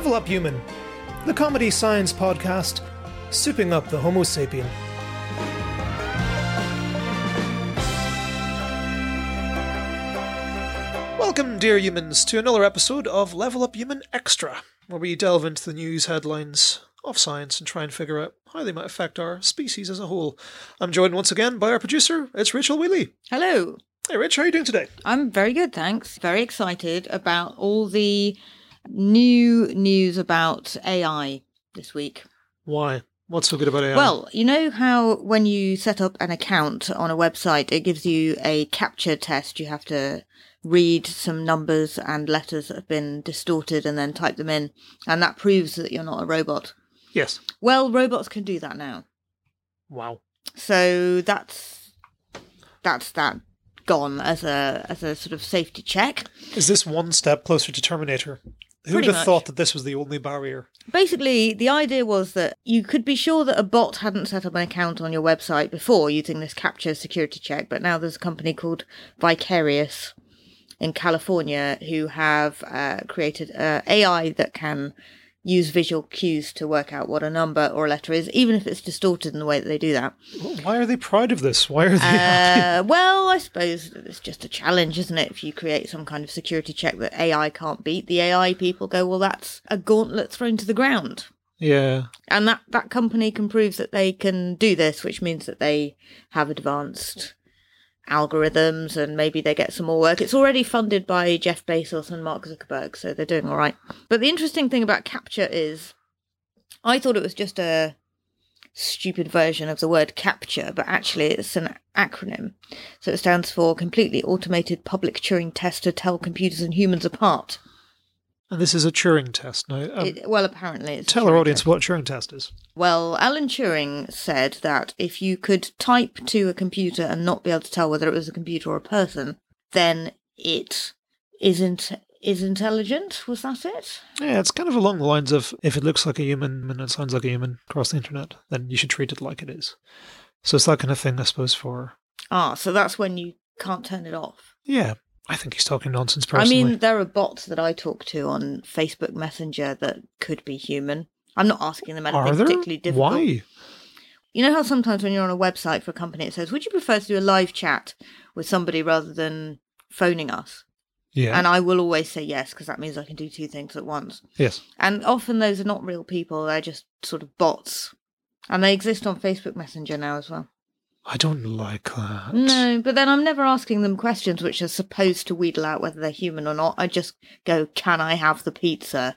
Level Up Human, the comedy science podcast, souping up the Homo sapien. Welcome, dear humans, to another episode of Level Up Human Extra, where we delve into the news headlines of science and try and figure out how they might affect our species as a whole. I'm joined once again by our producer, it's Rachel Wheely. Hello. Hey, Rich, how are you doing today? I'm very good, thanks. Very excited about all the new news about AI this week. Why? What's so good about AI? Well, you know how when you set up an account on a website, it gives you a CAPTCHA test. You have to read some numbers and letters that have been distorted and then type them in, and that proves that you're not a robot. yes. Well, robots can do that now. Wow. So that's that's that gone as a as a sort of safety check. Is this one step closer to Terminator? Who would have much. thought that this was the only barrier? Basically, the idea was that you could be sure that a bot hadn't set up an account on your website before using this CAPTCHA security check, but now there's a company called Vicarious in California who have uh, created uh, AI that can use visual cues to work out what a number or a letter is, even if it's distorted in the way that they do that. Why are they proud of this? Why are they happy? Uh, well, I suppose that it's just a challenge, isn't it? If you create some kind of security check that AI can't beat, the AI people go, well, that's a gauntlet thrown to the ground. Yeah. And that, that company can prove that they can do this, which means that they have advanced algorithms and maybe they get some more work. It's already funded by Jeff Bezos and Mark Zuckerberg, so they're doing all right. But the interesting thing about CAPTCHA is I thought it was just a stupid version of the word capture, but actually it's an acronym. So it stands for Completely Automated Public Turing Test to Tell Computers and Humans Apart. And this is a Turing test. Now, um, It, well, apparently tell our audience test. what a Turing test is. Well, Alan Turing said that if you could type to a computer and not be able to tell whether it was a computer or a person, then it isn't is intelligent. Was that it? Yeah, it's kind of along the lines of if it looks like a human and it sounds like a human across the internet, then you should treat it like it is. So it's that kind of thing, I suppose, for. Ah, so that's when you can't turn it off. Yeah, I think he's talking nonsense personally. I mean, there are bots that I talk to on Facebook Messenger that could be human. I'm not asking them anything particularly difficult. Why? You know how sometimes when you're on a website for a company, it says, "Would you prefer to do a live chat with somebody rather than phoning us?" Yeah. And I will always say yes because that means I can do two things at once. yes. And often those are not real people; they're just sort of bots, and they exist on Facebook Messenger now as well. I don't like that. No, but then I'm never asking them questions which are supposed to wheedle out whether they're human or not. I just go, "Can I have the pizza?"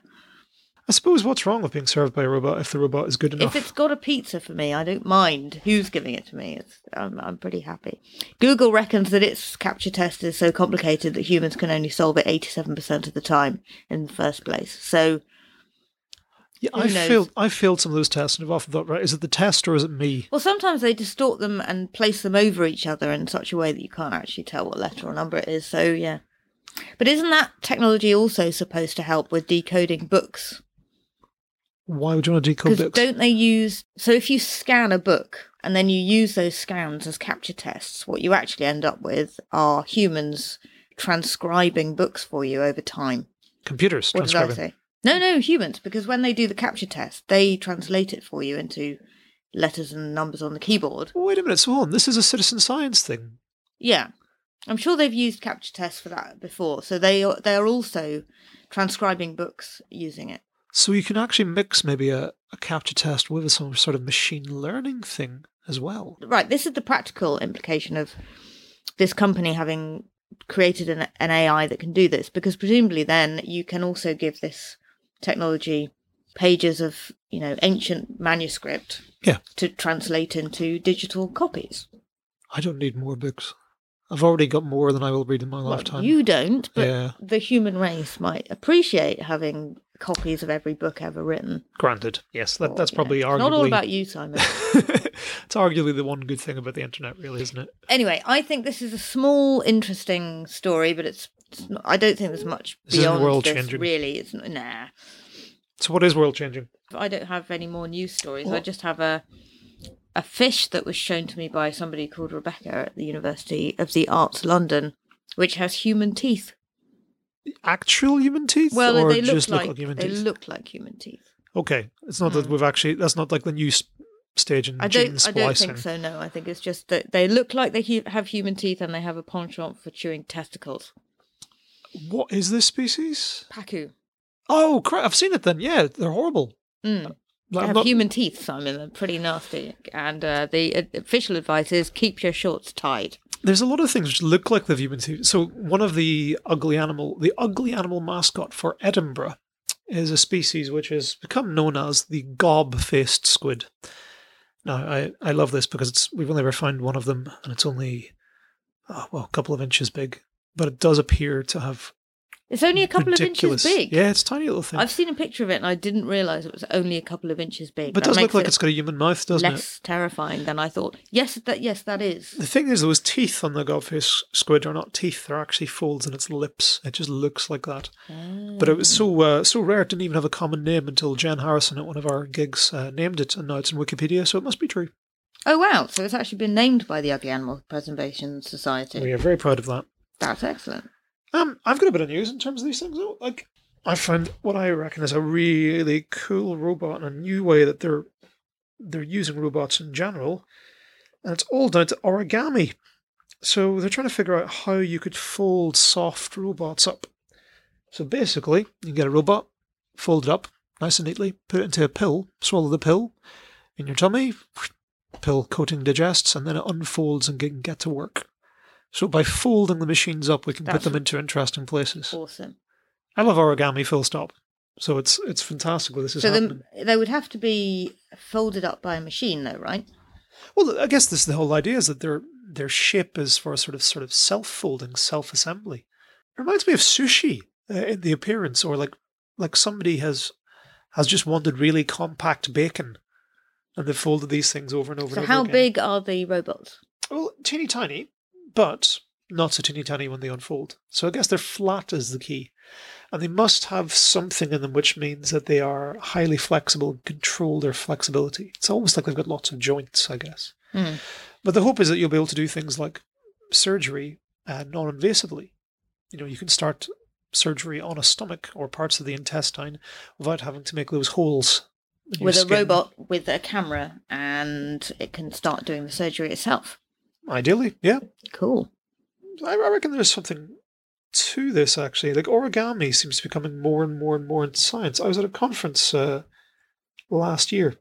I suppose what's wrong with being served by a robot if the robot is good enough? If it's got a pizza for me, I don't mind who's giving it to me. It's, I'm, I'm pretty happy. Google reckons that its CAPTCHA test is so complicated that humans can only solve it 87% of the time in the first place. So, yeah, who I knows? failed. I failed some of those tests and I've often thought, right, is it the test or is it me? well, sometimes they distort them and place them over each other in such a way that you can't actually tell what letter or number it is. So, yeah. But isn't that technology also supposed to help with decoding books? Why would you want to decode books? don't they use. So, if you scan a book and then you use those scans as CAPTCHA tests, what you actually end up with are humans transcribing books for you over time. Computers What did I transcribing. say? No, no, humans, because when they do the CAPTCHA test, they translate it for you into letters and numbers on the keyboard. Wait a minute, so on, this is a citizen science thing. Yeah. I'm sure they've used CAPTCHA tests for that before. So they are, they are also transcribing books using it. So you can actually mix maybe a, a CAPTCHA test with some sort of machine learning thing as well. Right, this is the practical implication of this company having created an, an AI that can do this because presumably then you can also give this technology pages of, you know, ancient manuscript Yeah. to translate into digital copies. I don't need more books. I've already got more than I will read in my Well, lifetime. you don't, but Yeah. the human race might appreciate having copies of every book ever written. Granted, yes, that, Or, that's you know, probably it's arguably. not all about you, Simon. it's arguably the one good thing about the internet, really, isn't it? anyway, I think this is a small, interesting story, but it's. It's not, I don't think there's much This beyond world this. changing. Really, it's n- nah. So, what is world changing? I don't have any more news stories. I just have a a fish that was shown to me by somebody called Rebecca at the University of the Arts London, which has human teeth. Actual human teeth? Well, or they look just like, look like human they teeth? look like human teeth. Okay, it's not that Mm. we've actually. That's not like the new s- stage in I gene don't. I splicing. don't think so. No, I think it's just that they look like they hu- have human teeth and they have a penchant for chewing testicles. What is this species? Pacu. Oh, crap! I've seen it. Then, yeah, they're horrible. Mm. They I'm have not- human teeth, Simon. They're pretty nasty. And uh, the uh, official advice is keep your shorts tied. There's a lot of things which look like they've human teeth. So one of the ugly animal, the ugly animal mascot for Edinburgh, is a species which has become known as the gob-faced squid. Now, I, I love this because it's we've only ever found one of them, and it's only oh, well a couple of inches big, but it does appear to have It's only a couple of inches big. Yeah, it's a tiny little thing, I've seen a picture of it and I didn't realise it was only a couple of inches big. but it does look like it it's got a human mouth, doesn't it? less terrifying than I thought. Yes, that yes, that is. The thing is, those teeth on the gob-faced squid are not teeth; they're actually folds in its lips. It just looks like that. But it was so uh, so rare; it didn't even have a common name until Jen Harrison at one of our gigs uh, named it, and now it's in Wikipedia, so it must be true. Oh wow! So it's actually been named by the Ugly Animal Preservation Society. We are very proud of that. That's excellent. Um, I've got a bit of news in terms of these things. Though. Like, I found what I reckon is a really cool robot and a new way that they're they're using robots in general, and it's all down to origami. So they're trying to figure out how you could fold soft robots up. So basically, you get a robot, fold it up nice and neatly, put it into a pill, swallow the pill in your tummy, pill coating digests, and then it unfolds and can get to work. So by folding the machines up, we can put them into interesting places. Awesome. I love origami, full stop. So it's it's fantastic this is So happening. then they would have to be folded up by a machine, though, right? Well, I guess this is the whole idea is that their their shape is for a sort of sort of self folding, self assembly. It reminds me of sushi uh, in the appearance, or like like somebody has has just wanted really compact bacon, and they've folded these things over and over. Again. So and over how again. big are the robots? Well, teeny tiny, but not so teeny tiny when they unfold. So I guess they're flat is the key. And they must have something in them which means that they are highly flexible and control their flexibility. It's almost like they've got lots of joints, I guess. Hmm. But the hope is that you'll be able to do things like surgery uh, non invasively. You know, you can start surgery on a stomach or parts of the intestine without having to make those holes. With a skin. robot with a camera, and it can start doing the surgery itself. Ideally, yeah. Cool. I I reckon there's something to this actually. Like origami seems to be coming more and more and more into science. I was at a conference uh, last year,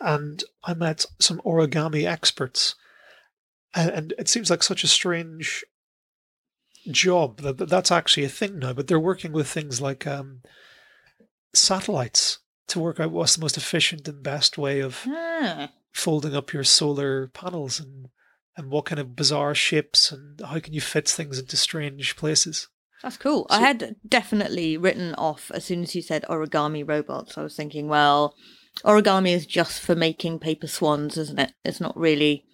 and I met some origami experts, and, and it seems like such a strange job that that that's actually a thing now. But they're working with things like um, satellites to work out what's the most efficient and best way of Ah, folding up your solar panels and and what kind of bizarre ships and how can you fit things into strange places. that's cool. I had definitely written off as soon as you said origami robots. I was thinking, well, origami is just for making paper swans, isn't it? It's not really.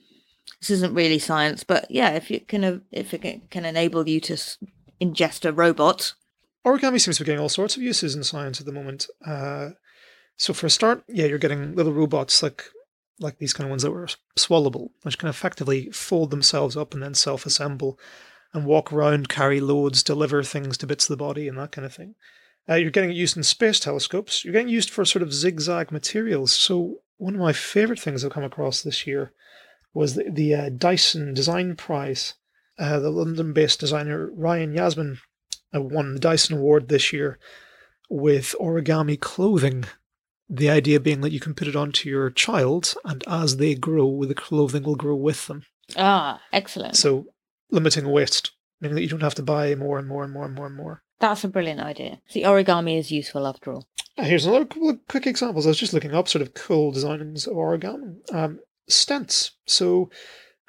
This isn't really science, but yeah, if you can, if it can- can enable you to ingest a robot, Origami seems to be getting all sorts of uses in science at the moment. Uh, so for a start, yeah, you're getting little robots like like these kind of ones that were swallowable, which can effectively fold themselves up and then self assemble and walk around, carry loads, deliver things to bits of the body, and that kind of thing. Uh, you're getting it used in space telescopes. You're getting used for sort of zigzag materials. So, one of my favorite things I've come across this year was the, the uh, Dyson Design Prize. Uh, the London based designer Ryan Yasin uh, won the Dyson Award this year with origami clothing. The idea being that you can put it onto your child, and as they grow, the clothing will grow with them. Ah, excellent. So, limiting waste, meaning that you don't have to buy more and more and more and more and more. That's a brilliant idea. The origami is useful after all. Uh, Here's another couple of quick examples. I was just looking up sort of cool designs of origami. Um, stents. So,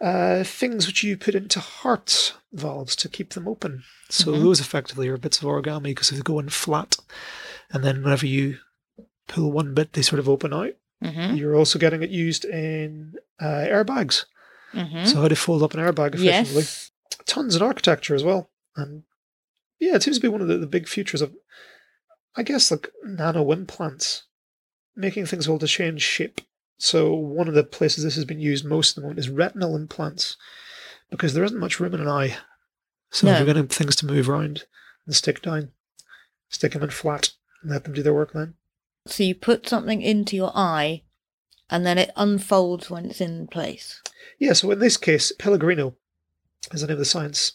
uh, things which you put into heart valves to keep them open. So, Mhm. those effectively are bits of origami because they go in flat. And then whenever you pull one bit, they sort of open out. Mm-hmm. You're also getting it used in uh, airbags. Mm-hmm. So, how to fold up an airbag efficiently. yes. tons in architecture as well. And yeah, it seems to be one of the, the big futures of, I guess, like nano implants, making things able to change shape. So one of the places this has been used most at the moment is retinal implants, because there isn't much room in an eye. So No. you're getting things to move around and stick down, stick them in flat and let them do their work then. So you put something into your eye, and then it unfolds when it's in place. Yeah, so in this case, Pellegrino is the name of the science.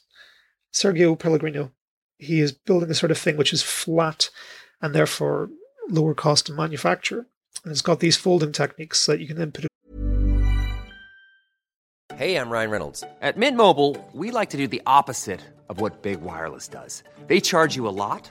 Sergio Pellegrino. He is building a sort of thing which is flat and therefore lower cost to manufacture. And it's got these folding techniques that you can then put Hey, I'm Ryan Reynolds. At Mint Mobile, we like to do the opposite of what Big Wireless does. They charge you a lot,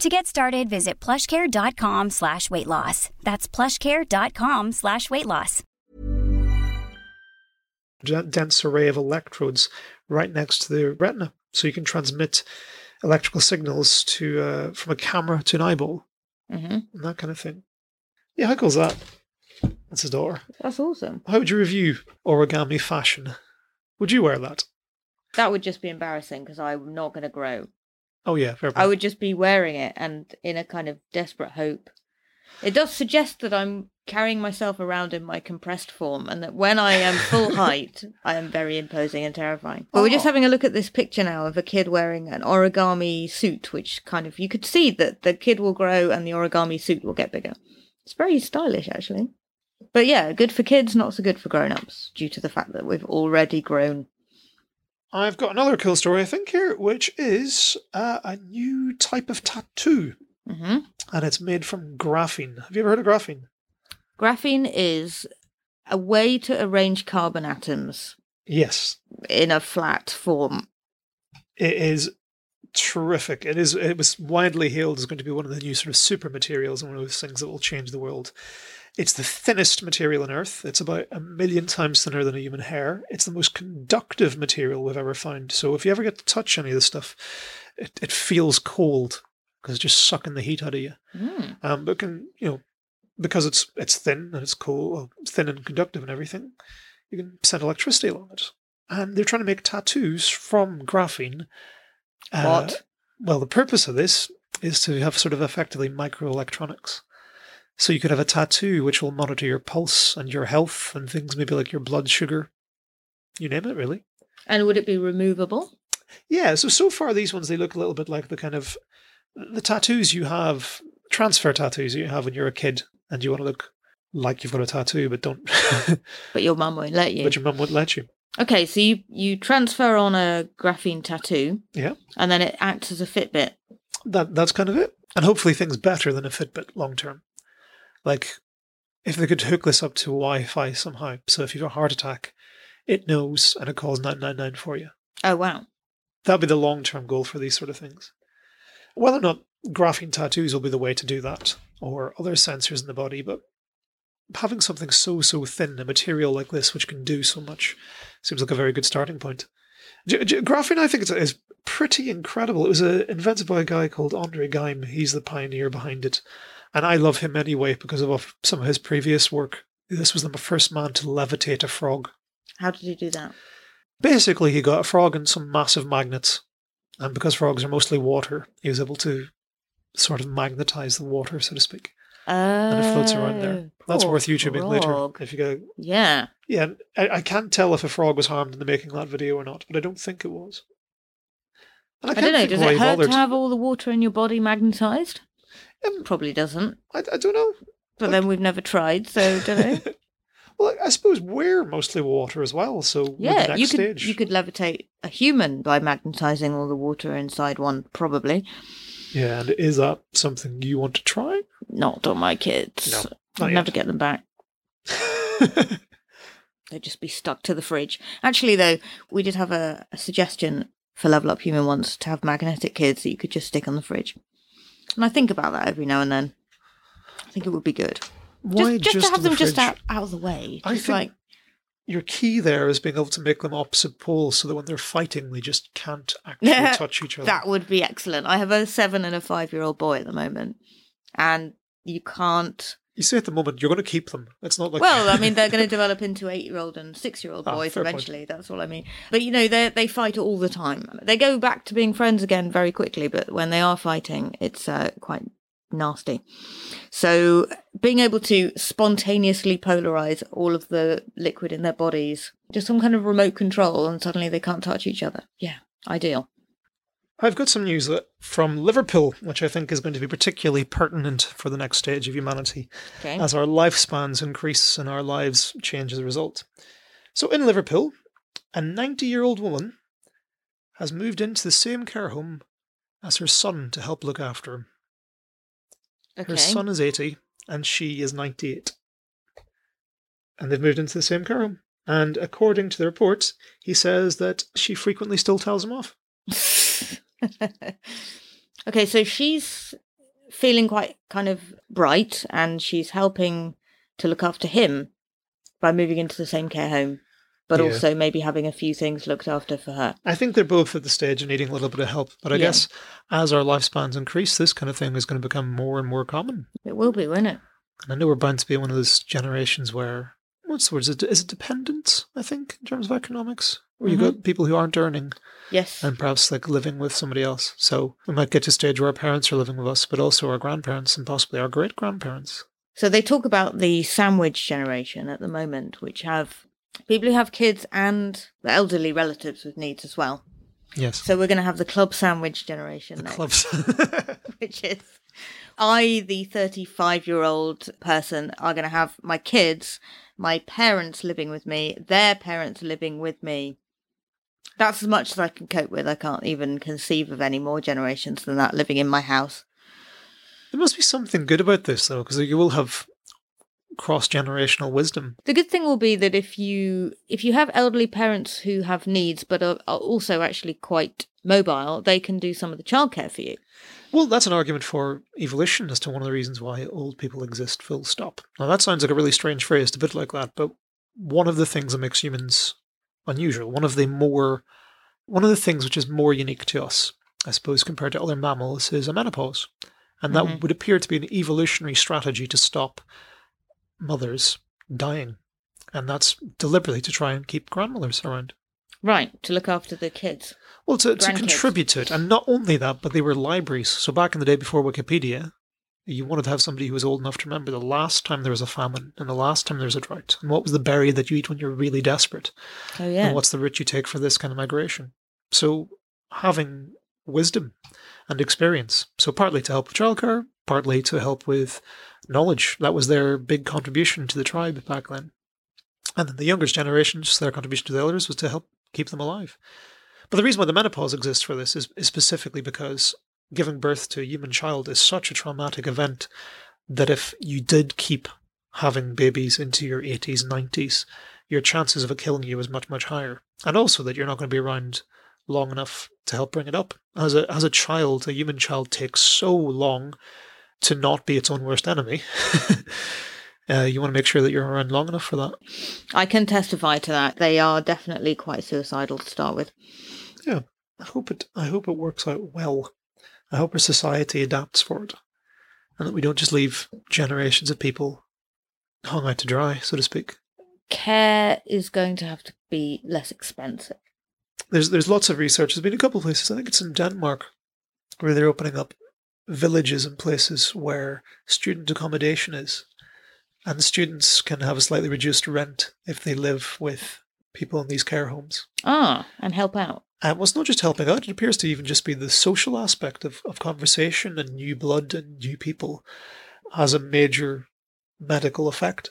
To get started, visit plushcare.com slash weight loss. That's plushcare.com slash weight loss. dense array of electrodes right next to the retina. So you can transmit electrical signals to uh, from a camera to an eyeball Mm-hmm. and that kind of thing. Yeah, how cool is that? That's his daughter. That's awesome. How would you review origami fashion? Would you wear that? That would just be embarrassing because I'm not going to grow. Oh yeah, fair I would just be wearing it and in a kind of desperate hope. It does suggest that I'm carrying myself around in my compressed form and that when I am full height, I am very imposing and terrifying. But we're just Oh. having a look at this picture now of a kid wearing an origami suit, which kind of, you could see that the kid will grow and the origami suit will get bigger. It's very stylish, actually. But yeah, good for kids, not so good for grown ups, due to the fact that we've already grown. I've got another cool story, I think, here, which is uh, a new type of tattoo, hmm and it's made from graphene. Have you ever heard of graphene? Graphene is a way to arrange carbon atoms Yes, in a flat form. it is terrific. It is. It was widely hailed as going to be one of the new sort of super materials and one of those things that will change the world. It's the thinnest material on Earth. It's about a million times thinner than a human hair. It's the most conductive material we've ever found. So if you ever get to touch any of this stuff, it, it feels cold because it's just sucking the heat out of you. Mm. Um, but can you know because it's it's thin and it's cool, well, thin and conductive and everything, you can send electricity along it. And they're trying to make tattoos from graphene. Uh, What? well, the purpose of this is to have sort of effectively microelectronics. So you could have a tattoo which will monitor your pulse and your health and things maybe like your blood sugar. You name it, really. And would it be removable? Yeah, so so far these ones they look a little bit like the kind of the tattoos you have, transfer tattoos you have when you're a kid and you want to look like you've got a tattoo but don't But your mum won't let you. but your mum wouldn't let you. Okay, so you, you transfer on a graphene tattoo Yeah. and then it acts as a Fitbit. That that's kind of it. And hopefully things better than a Fitbit long term. Like if they could hook this up to Wi-Fi somehow, so if you have a heart attack, it knows and it calls 999 for you. Oh, wow. That'd be the long term goal for these sort of things. Whether or not graphene tattoos will be the way to do that, or other sensors in the body, but having something so, so thin, a material like this, which can do so much, seems like a very good starting point. G- G- graphene, I think, is, is pretty incredible. It was uh, invented by a guy called Andre Geim. He's the pioneer behind it. And I love him anyway because of some of his previous work. This was the first man to levitate a frog. How did he do that? Basically, he got a frog and some massive magnets. And because frogs are mostly water, he was able to sort of magnetize the water, so to speak. And it floats around there. Oh, That's worth YouTubing frog. later. If you go, Yeah. yeah, I, I can't tell if a frog was harmed in the making of that video or not, but I don't think it was. And I, can't don't know. Does it hurt bothered. to have all the water in your body magnetized? Um, Probably doesn't. I, I don't know. But then we've never tried, so don't know. Well, I suppose we're mostly water as well, so yeah, you could stage. you could levitate a human by magnetizing all the water inside one. Probably Yeah, and is that something you want to try? not on my kids. No, I'll never get them back. They'd just be stuck to the fridge. Actually, though, we did have a, a suggestion for Level Up Human once to have magnetic kids that you could just stick on the fridge. And I think about that every now and then. I think it would be good. Why just, just, to have on the them just out, out of the way. I Just think like your key there is being able to make them opposite poles so that when they're fighting, they just can't actually touch each other. that would be excellent. I have a seven and a five year old boy at the moment, and you can't. You say at the moment you're going to keep them. It's not like Well, I mean, they're going to develop into eight year old and six year old Ah, boys fair point. eventually. That's all I mean. But you know, they they fight all the time. They go back to being friends again very quickly, but when they are fighting, it's uh, quite nasty. So being able to spontaneously polarize all of the liquid in their bodies, just some kind of remote control, and suddenly they can't touch each other. Yeah, ideal. I've got some news from Liverpool, which I think is going to be particularly pertinent for the next stage of humanity Okay. as our lifespans increase and our lives change as a result. So in Liverpool, a 90 year old woman has moved into the same care home as her son to help look after him. okay. Her son is 80 and she is 98. And they've moved into the same care home. And according to the reports, he says that she frequently still tells him off. okay, so she's feeling quite kind of bright and she's helping to look after him by moving into the same care home, but Yeah. also maybe having a few things looked after for her. I think they're both at the stage of needing a little bit of help. But I Yeah. guess as our lifespans increase, this kind of thing is going to become more and more common. It will be, won't it? And I know we're bound to be one of those generations where, what's the word? Is it, is it dependence, I think, in terms of economics? Where you've mm-hmm. got people who aren't earning Yes. and perhaps like living with somebody else. So we might get to a stage where our parents are living with us, but also our grandparents and possibly our great grandparents. So they talk about the sandwich generation at the moment, which have people who have kids and elderly relatives with needs as well. Yes. So we're going to have the club sandwich generation the next. clubs. which is I, the 35 year old person, are going to have my kids, my parents living with me, their parents living with me. That's as much as I can cope with. I can't even conceive of any more generations than that living in my house. there must be something good about this, though, because you will have cross generational wisdom. The good thing will be that if you if you have elderly parents who have needs but are, are also actually quite mobile, they can do some of the childcare for you. Well, that's an argument for evolution as to one of the reasons why old people exist, full stop. Now, that sounds like a really strange phrase to put like that, but one of the things that makes humans unusual, one of the more, one of the things which is more unique to us, I suppose, compared to other mammals, is a menopause. And that Mhm. would appear to be an evolutionary strategy to stop mothers dying. And that's deliberately to try and keep grandmothers around. Right, to look after the kids. Well, to, to contribute to it. And not only that, but they were libraries. So back in the day before Wikipedia, You wanted to have somebody who was old enough to remember the last time there was a famine and the last time there was a drought, and what was the berry that you eat when you're really desperate, Oh yeah. and what's the route you take for this kind of migration. So having wisdom and experience, so partly to help with childcare, partly to help with knowledge. That was their big contribution to the tribe back then. And then the younger generations, their contribution to the elders was to help keep them alive. But the reason why the menopause exists for this is, is specifically because giving birth to a human child is such a traumatic event that if you did keep having babies into your 80s, 90s, your chances of it killing you is much, much higher. And also that you're not going to be around long enough to help bring it up. As a, as a child, a human child takes so long to not be its own worst enemy. uh, you want to make sure that you're around long enough for that. I can testify to that. They are definitely quite suicidal to start with. Yeah, I hope it. I hope it works out well. I hope our society adapts for it, and that we don't just leave generations of people hung out to dry, so to speak. Care is going to have to be less expensive. There's there's lots of research. There's been a couple of places. I think it's in Denmark where they're opening up villages and places where student accommodation is, and students can have a slightly reduced rent if they live with people in these care homes. Ah, and help out. And well, it's not just helping out, it appears to even just be the social aspect of, of conversation and new blood and new people has a major medical effect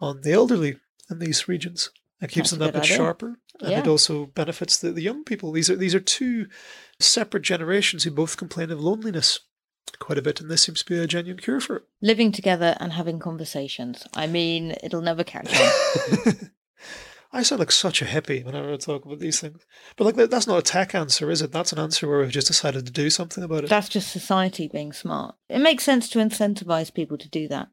on the elderly in these regions. It keeps That's a them that bit idea. sharper and it also benefits the, the young people. These are these are two separate generations who both complain of loneliness quite a bit, and this seems to be a genuine cure for it. Living together and having conversations. I mean, it'll never catch on. I sound like such a hippie whenever I talk about these things. But like that's not a tech answer, is it? That's an answer where we've just decided to do something about it. That's just society being smart. It makes sense to incentivize people to do that.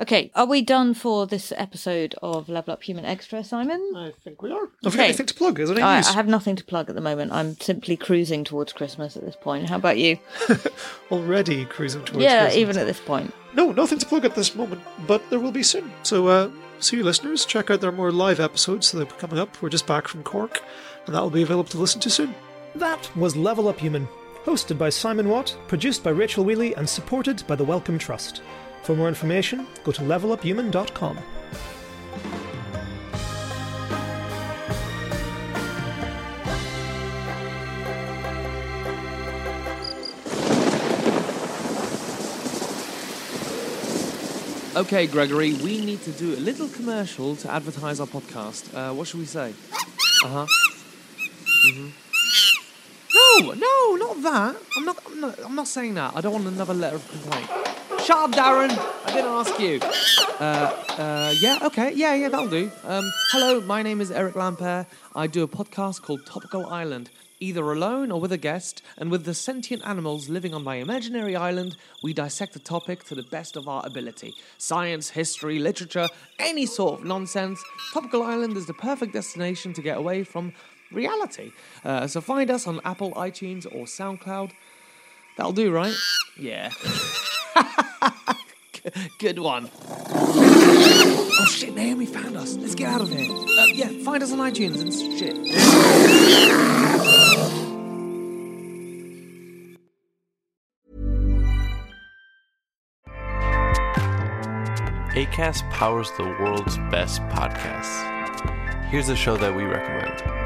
Okay, are we done for this episode of Level Up Human Extra, Simon? I think we are. Have you got Okay. anything to plug? Is there any I, news? I have nothing to plug at the moment. I'm simply cruising towards Christmas at this point. How about you? Already cruising towards yeah, Christmas. even at this point. No, nothing to plug at this moment, but there will be soon. So, uh, see you listeners. Check out their more live episodes that are coming up. We're just back from Cork, and that will be available to listen to soon. That was Level Up Human, hosted by Simon Watt, produced by Rachel Wheely, and supported by the Wellcome Trust. For more information, go to leveluphuman.com. Okay, Gregory, we need to do a little commercial to advertise our podcast. Uh, what should we say? Uh huh. hmm No, no, not that. I'm not, I'm not. I'm not saying that. I don't want another letter of complaint. Shut up, Darren. I didn't ask you. Uh, uh, yeah, okay, yeah, yeah, that'll do. Um, hello, my name is Eric Lampere. I do a podcast called Topical Island. Either alone or with a guest, and with the sentient animals living on my imaginary island, we dissect a topic to the best of our ability. Science, history, literature, any sort of nonsense. Topical Island is the perfect destination to get away from reality. Uh, so find us on Apple, iTunes, or SoundCloud. That'll do, right? Yeah. Good one. Oh shit, Naomi found us. Let's get out of here. Uh, yeah, find us on iTunes and shit. ACAST powers the world's best podcasts. Here's a show that we recommend.